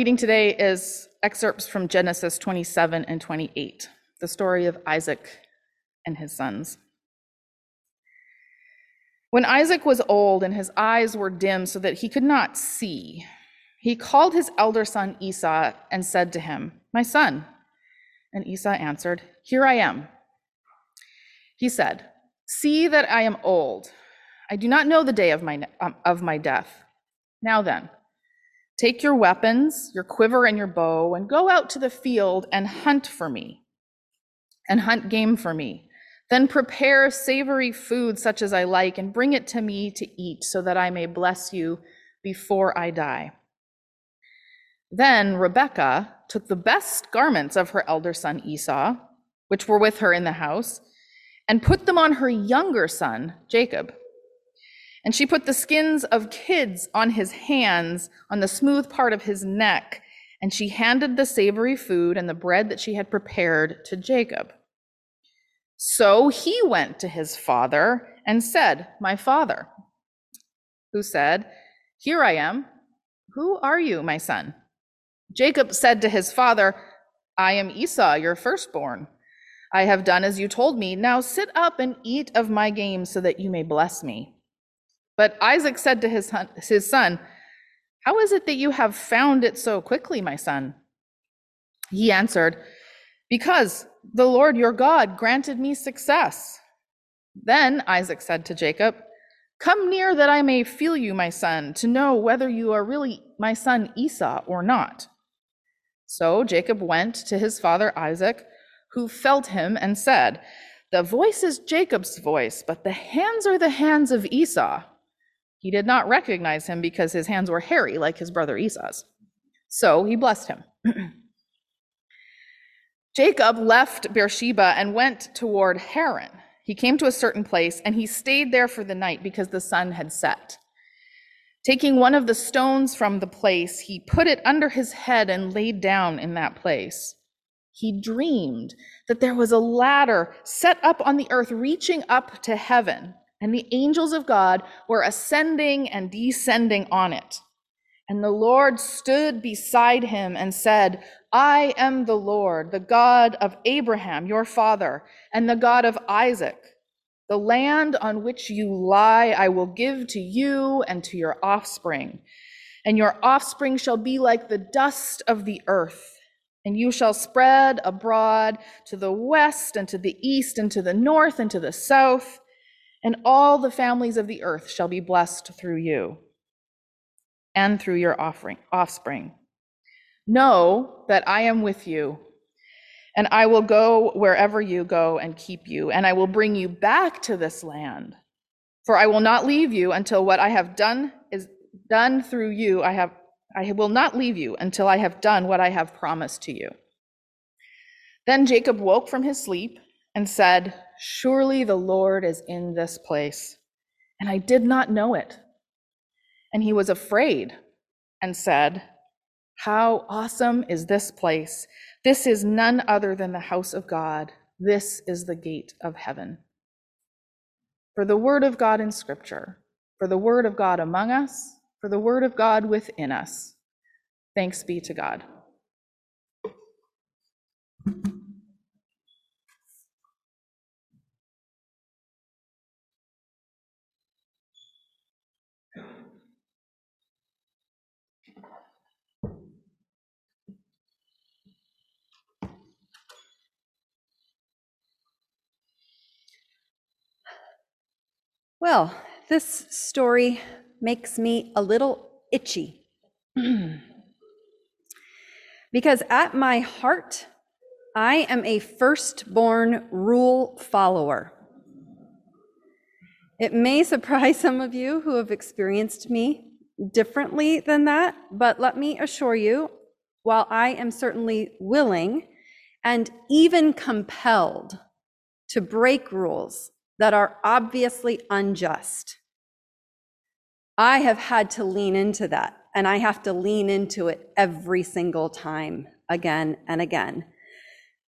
Reading today is excerpts from Genesis 27 and 28, the story of Isaac and his sons. When Isaac was old and his eyes were dim so that he could not see, he called his elder son Esau and said to him, My son. And Esau answered, Here I am. He said, See that I am old. I do not know the day of my, of my death. Now then, take your weapons, your quiver and your bow, and go out to the field and hunt for me, and hunt game for me. Then prepare savory food such as I like, and bring it to me to eat, so that I may bless you before I die. Then Rebekah took the best garments of her elder son Esau, which were with her in the house, and put them on her younger son, Jacob. And she put the skins of kids on his hands, on the smooth part of his neck, and she handed the savory food and the bread that she had prepared to Jacob. So he went to his father and said, My father, who said, Here I am. Who are you, my son? Jacob said to his father, I am Esau, your firstborn. I have done as you told me. Now sit up and eat of my game so that you may bless me. But Isaac said to his his son, How is it that you have found it so quickly, my son? He answered, Because the Lord your God granted me success. Then Isaac said to Jacob, Come near that I may feel you, my son, to know whether you are really my son Esau or not. So Jacob went to his father Isaac, who felt him and said, The voice is Jacob's voice, but the hands are the hands of Esau. He did not recognize him because his hands were hairy like his brother Esau's. So he blessed him. Jacob left Beersheba and went toward Haran. He came to a certain place and he stayed there for the night because the sun had set. Taking one of the stones from the place, he put it under his head and laid down in that place. He dreamed that there was a ladder set up on the earth, reaching up to heaven, and the angels of God were ascending and descending on it. And the Lord stood beside him and said, I am the Lord, the God of Abraham, your father, and the God of Isaac. The land on which you lie, I will give to you and to your offspring. And your offspring shall be like the dust of the earth. And you shall spread abroad to the west and to the east and to the north and to the south. And all the families of the earth shall be blessed through you and through your offering, offspring. Know that I am with you and I will go wherever you go and keep you, and I will bring you back to this land. For I will not leave you until what I have done is done through you. I have I will not leave you until I have done what I have promised to you. Then Jacob woke from his sleep and said, Surely the Lord is in this place, and I did not know it. And he was afraid and said, How awesome is this place! This is none other than the house of God. This is the gate of heaven. For the word of God in Scripture, for the word of God among us, for the word of God within us. Thanks be to God. Well, this story makes me a little itchy. because at my heart, I am a firstborn rule follower. It may surprise some of you who have experienced me differently than that, but let me assure you, while I am certainly willing and even compelled to break rules that are obviously unjust. I have had to lean into that, and I have to lean into it every single time, again and again,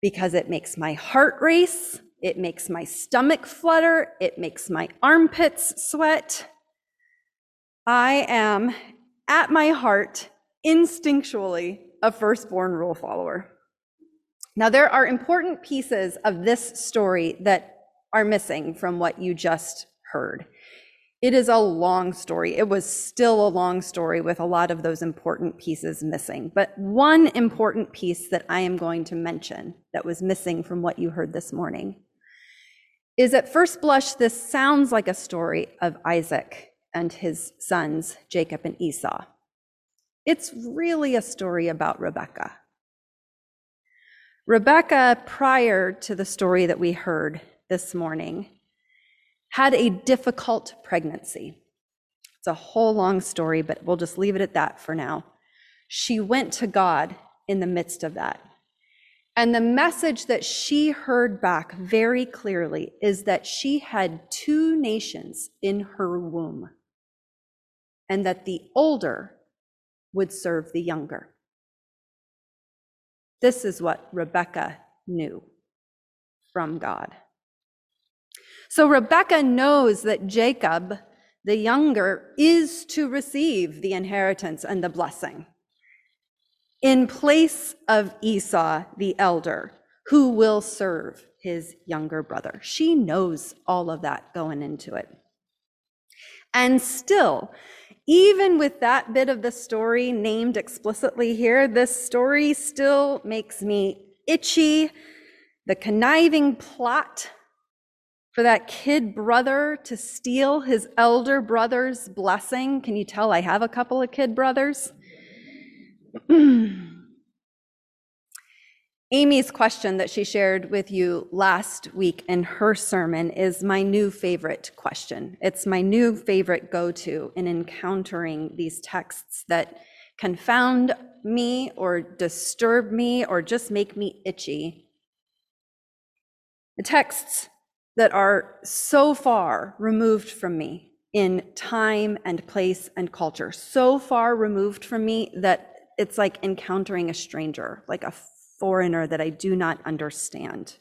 because it makes my heart race, it makes my stomach flutter, it makes my armpits sweat. I am at my heart instinctually a firstborn rule follower. Now, there are important pieces of this story that are missing from what you just heard. It is a long story. It was still a long story with a lot of those important pieces missing. But one important piece that I am going to mention that was missing from what you heard this morning is at first blush, this sounds like a story of Isaac and his sons, Jacob and Esau. It's really a story about Rebecca. Rebecca, prior to the story that we heard this morning, had a difficult pregnancy. It's a whole long story, but we'll just leave it at that for now. She went to God in the midst of that. And the message that she heard back very clearly is that she had two nations in her womb, and that the older would serve the younger. This is what Rebecca knew from God. So Rebecca knows that Jacob, the younger, is to receive the inheritance and the blessing in place of Esau, the elder, who will serve his younger brother. She knows all of that going into it. And still, even with that bit of the story named explicitly here, this story still makes me itchy. The conniving plot for that kid brother to steal his elder brother's blessing. Can you tell I have a couple of kid brothers? Amy's question that she shared with you last week in her sermon is my new favorite question. It's my new favorite go to in encountering these texts that confound me or disturb me or just make me itchy. The texts that are so far removed from me in time and place and culture, so far removed from me that it's like encountering a stranger, like a foreigner that I do not understand.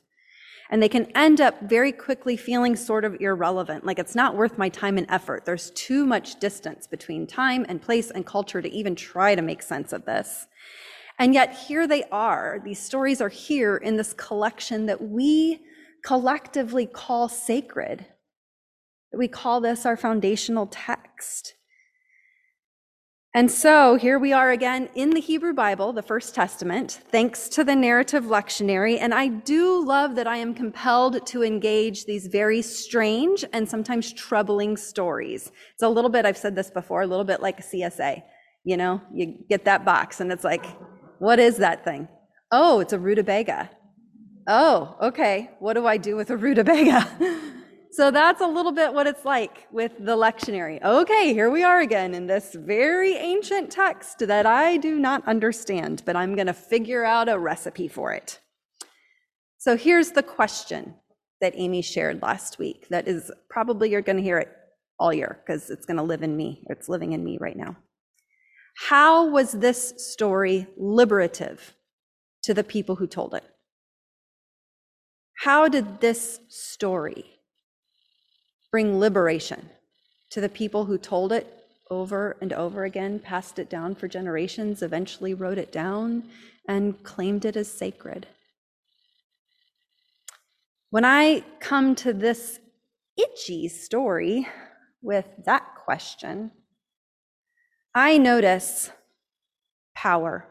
And they can end up very quickly feeling sort of irrelevant, like it's not worth my time and effort. There's too much distance between time and place and culture to even try to make sense of this. And yet here they are. These stories are here in this collection that we collectively call sacred. We call this our foundational text. And so here we are again in the Hebrew Bible, the First Testament, thanks to the narrative lectionary. And I do love that I am compelled to engage these very strange and sometimes troubling stories. It's a little bit, I've said this before, a little bit like a CSA. You know, you get that box and it's like, what is that thing? Oh, it's a rutabaga. Oh, okay. What do I do with a rutabaga? So that's a little bit what it's like with the lectionary. Okay, here we are again in this very ancient text that I do not understand, but I'm going to figure out a recipe for it. So here's the question that Amy shared last week that is probably you're going to hear it all year because it's going to live in me. It's living in me right now. How was this story liberative to the people who told it? How did this story bring liberation to the people who told it over and over again, passed it down for generations, eventually wrote it down, and claimed it as sacred. When I come to this itchy story with that question, I notice power.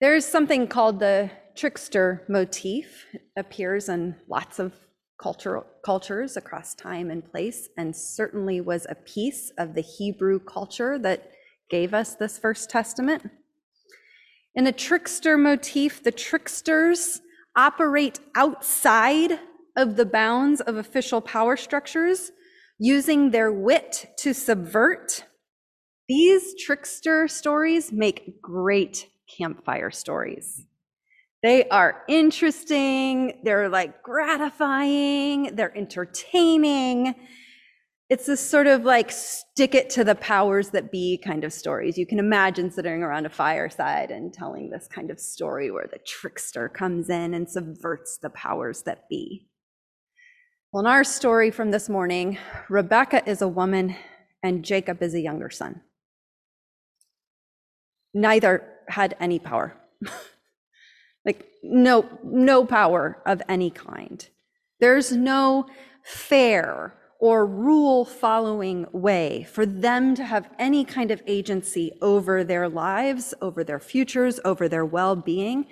There's something called the trickster motif appears in lots of cultural cultures across time and place, and certainly was a piece of the Hebrew culture that gave us this First Testament. In a trickster motif, the tricksters operate outside of the bounds of official power structures, using their wit to subvert. These trickster stories make great campfire stories. They are interesting, they're like gratifying, they're entertaining. It's this sort of like stick it to the powers that be kind of stories. You can imagine sitting around a fireside and telling this kind of story where the trickster comes in and subverts the powers that be. Well, in our story from this morning, Rebecca is a woman and Jacob is a younger son. Neither had any power. like no no power of any kind. There's no fair or rule following way for them to have any kind of agency over their lives, over their futures, over their well being.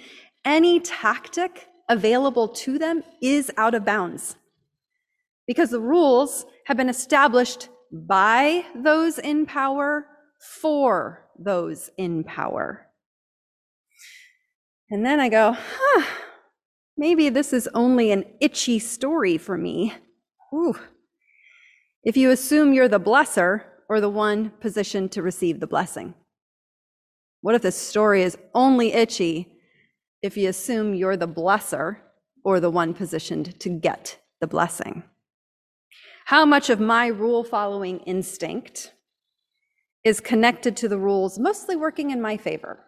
Any tactic available to them is out of bounds because the rules have been established by those in power for those in power. And then I go, huh, maybe this is only an itchy story for me. Whew. If you assume you're the blesser or the one positioned to receive the blessing. What if the story is only itchy if you assume you're the blesser or the one positioned to get the blessing? How much of my rule following instinct is connected to the rules mostly working in my favor?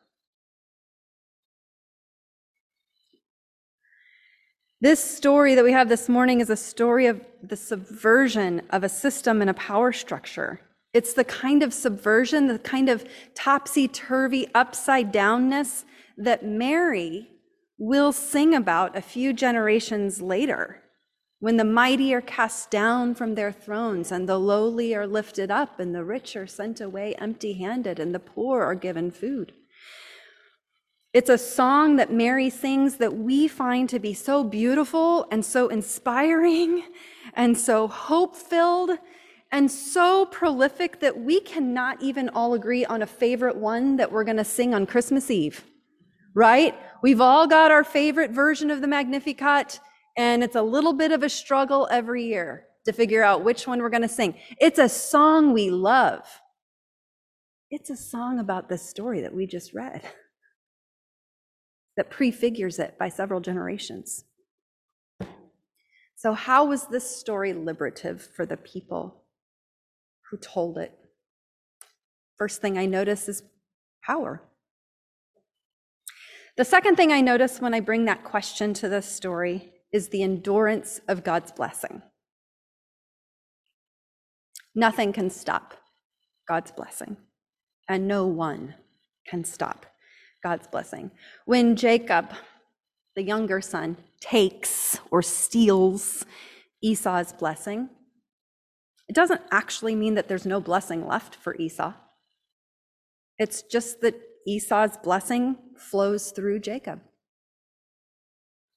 This story that we have this morning is a story of the subversion of a system and a power structure. It's the kind of subversion, the kind of topsy turvy, upside downness that Mary will sing about a few generations later when the mighty are cast down from their thrones and the lowly are lifted up and the rich are sent away empty handed and the poor are given food. It's a song that Mary sings that we find to be so beautiful and so inspiring and so hope filled and so prolific that we cannot even all agree on a favorite one that we're going to sing on Christmas Eve, right? We've all got our favorite version of the Magnificat, and it's a little bit of a struggle every year to figure out which one we're going to sing. It's a song we love. It's a song about the story that we just read that prefigures it by several generations. So, how was this story liberative for the people who told it? First thing I notice is power. The second thing I notice when I bring that question to this story is the endurance of God's blessing. Nothing can stop God's blessing, and no one can stop God's blessing. When Jacob, the younger son, takes or steals Esau's blessing, it doesn't actually mean that there's no blessing left for Esau. It's just that Esau's blessing flows through Jacob.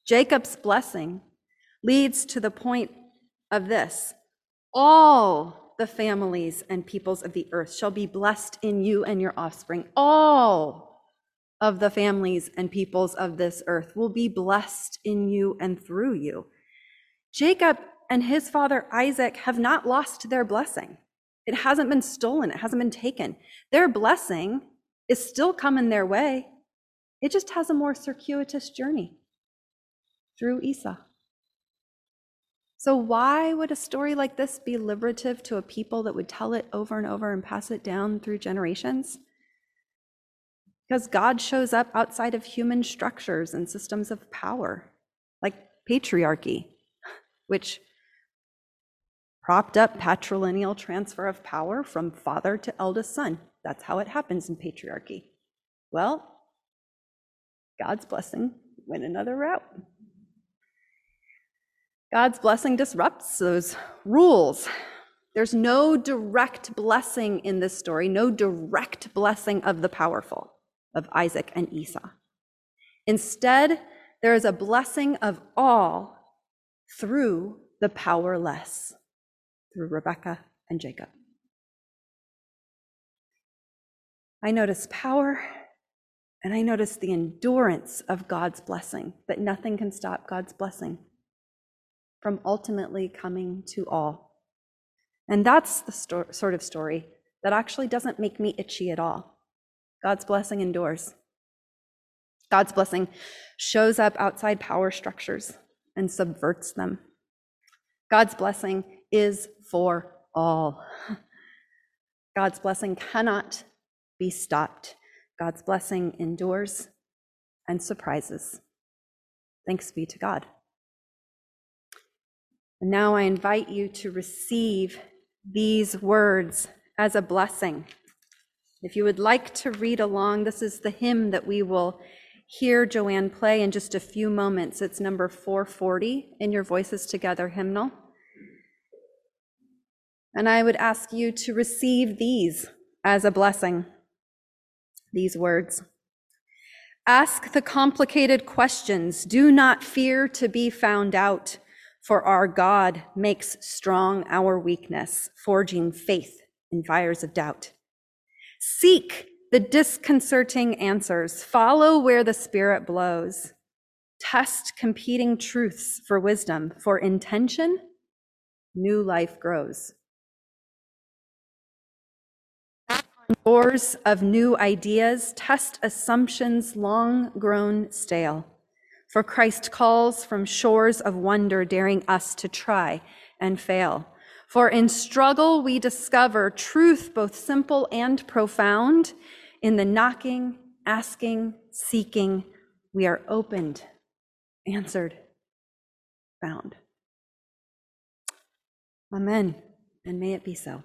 Jacob's blessing leads to the point of this all the families and peoples of the earth shall be blessed in you and your offspring. All of the families and peoples of this earth will be blessed in you and through you. Jacob and his father Isaac have not lost their blessing. It hasn't been stolen, it hasn't been taken. Their blessing is still coming their way. It just has a more circuitous journey through Esau. So, why would a story like this be liberative to a people that would tell it over and over and pass it down through generations? Because God shows up outside of human structures and systems of power, like patriarchy, which propped up patrilineal transfer of power from father to eldest son. That's how it happens in patriarchy. Well, God's blessing went another route. God's blessing disrupts those rules. There's no direct blessing in this story, no direct blessing of the powerful of Isaac and Esau. Instead, there is a blessing of all through the powerless, through Rebekah and Jacob. I notice power and I notice the endurance of God's blessing, that nothing can stop God's blessing from ultimately coming to all. And that's the sto- sort of story that actually doesn't make me itchy at all. God's blessing endures. God's blessing shows up outside power structures and subverts them. God's blessing is for all. God's blessing cannot be stopped. God's blessing endures and surprises. Thanks be to God. And now I invite you to receive these words as a blessing. If you would like to read along, this is the hymn that we will hear Joanne play in just a few moments. It's number 440 in your Voices Together hymnal. And I would ask you to receive these as a blessing, these words. Ask the complicated questions. Do not fear to be found out, for our God makes strong our weakness, forging faith in fires of doubt. Seek the disconcerting answers. Follow where the Spirit blows. Test competing truths for wisdom. For intention, new life grows. Doors of new ideas, test assumptions long grown stale. For Christ calls from shores of wonder, daring us to try and fail. For in struggle we discover truth both simple and profound. In the knocking, asking, seeking, we are opened, answered, found. Amen, and may it be so.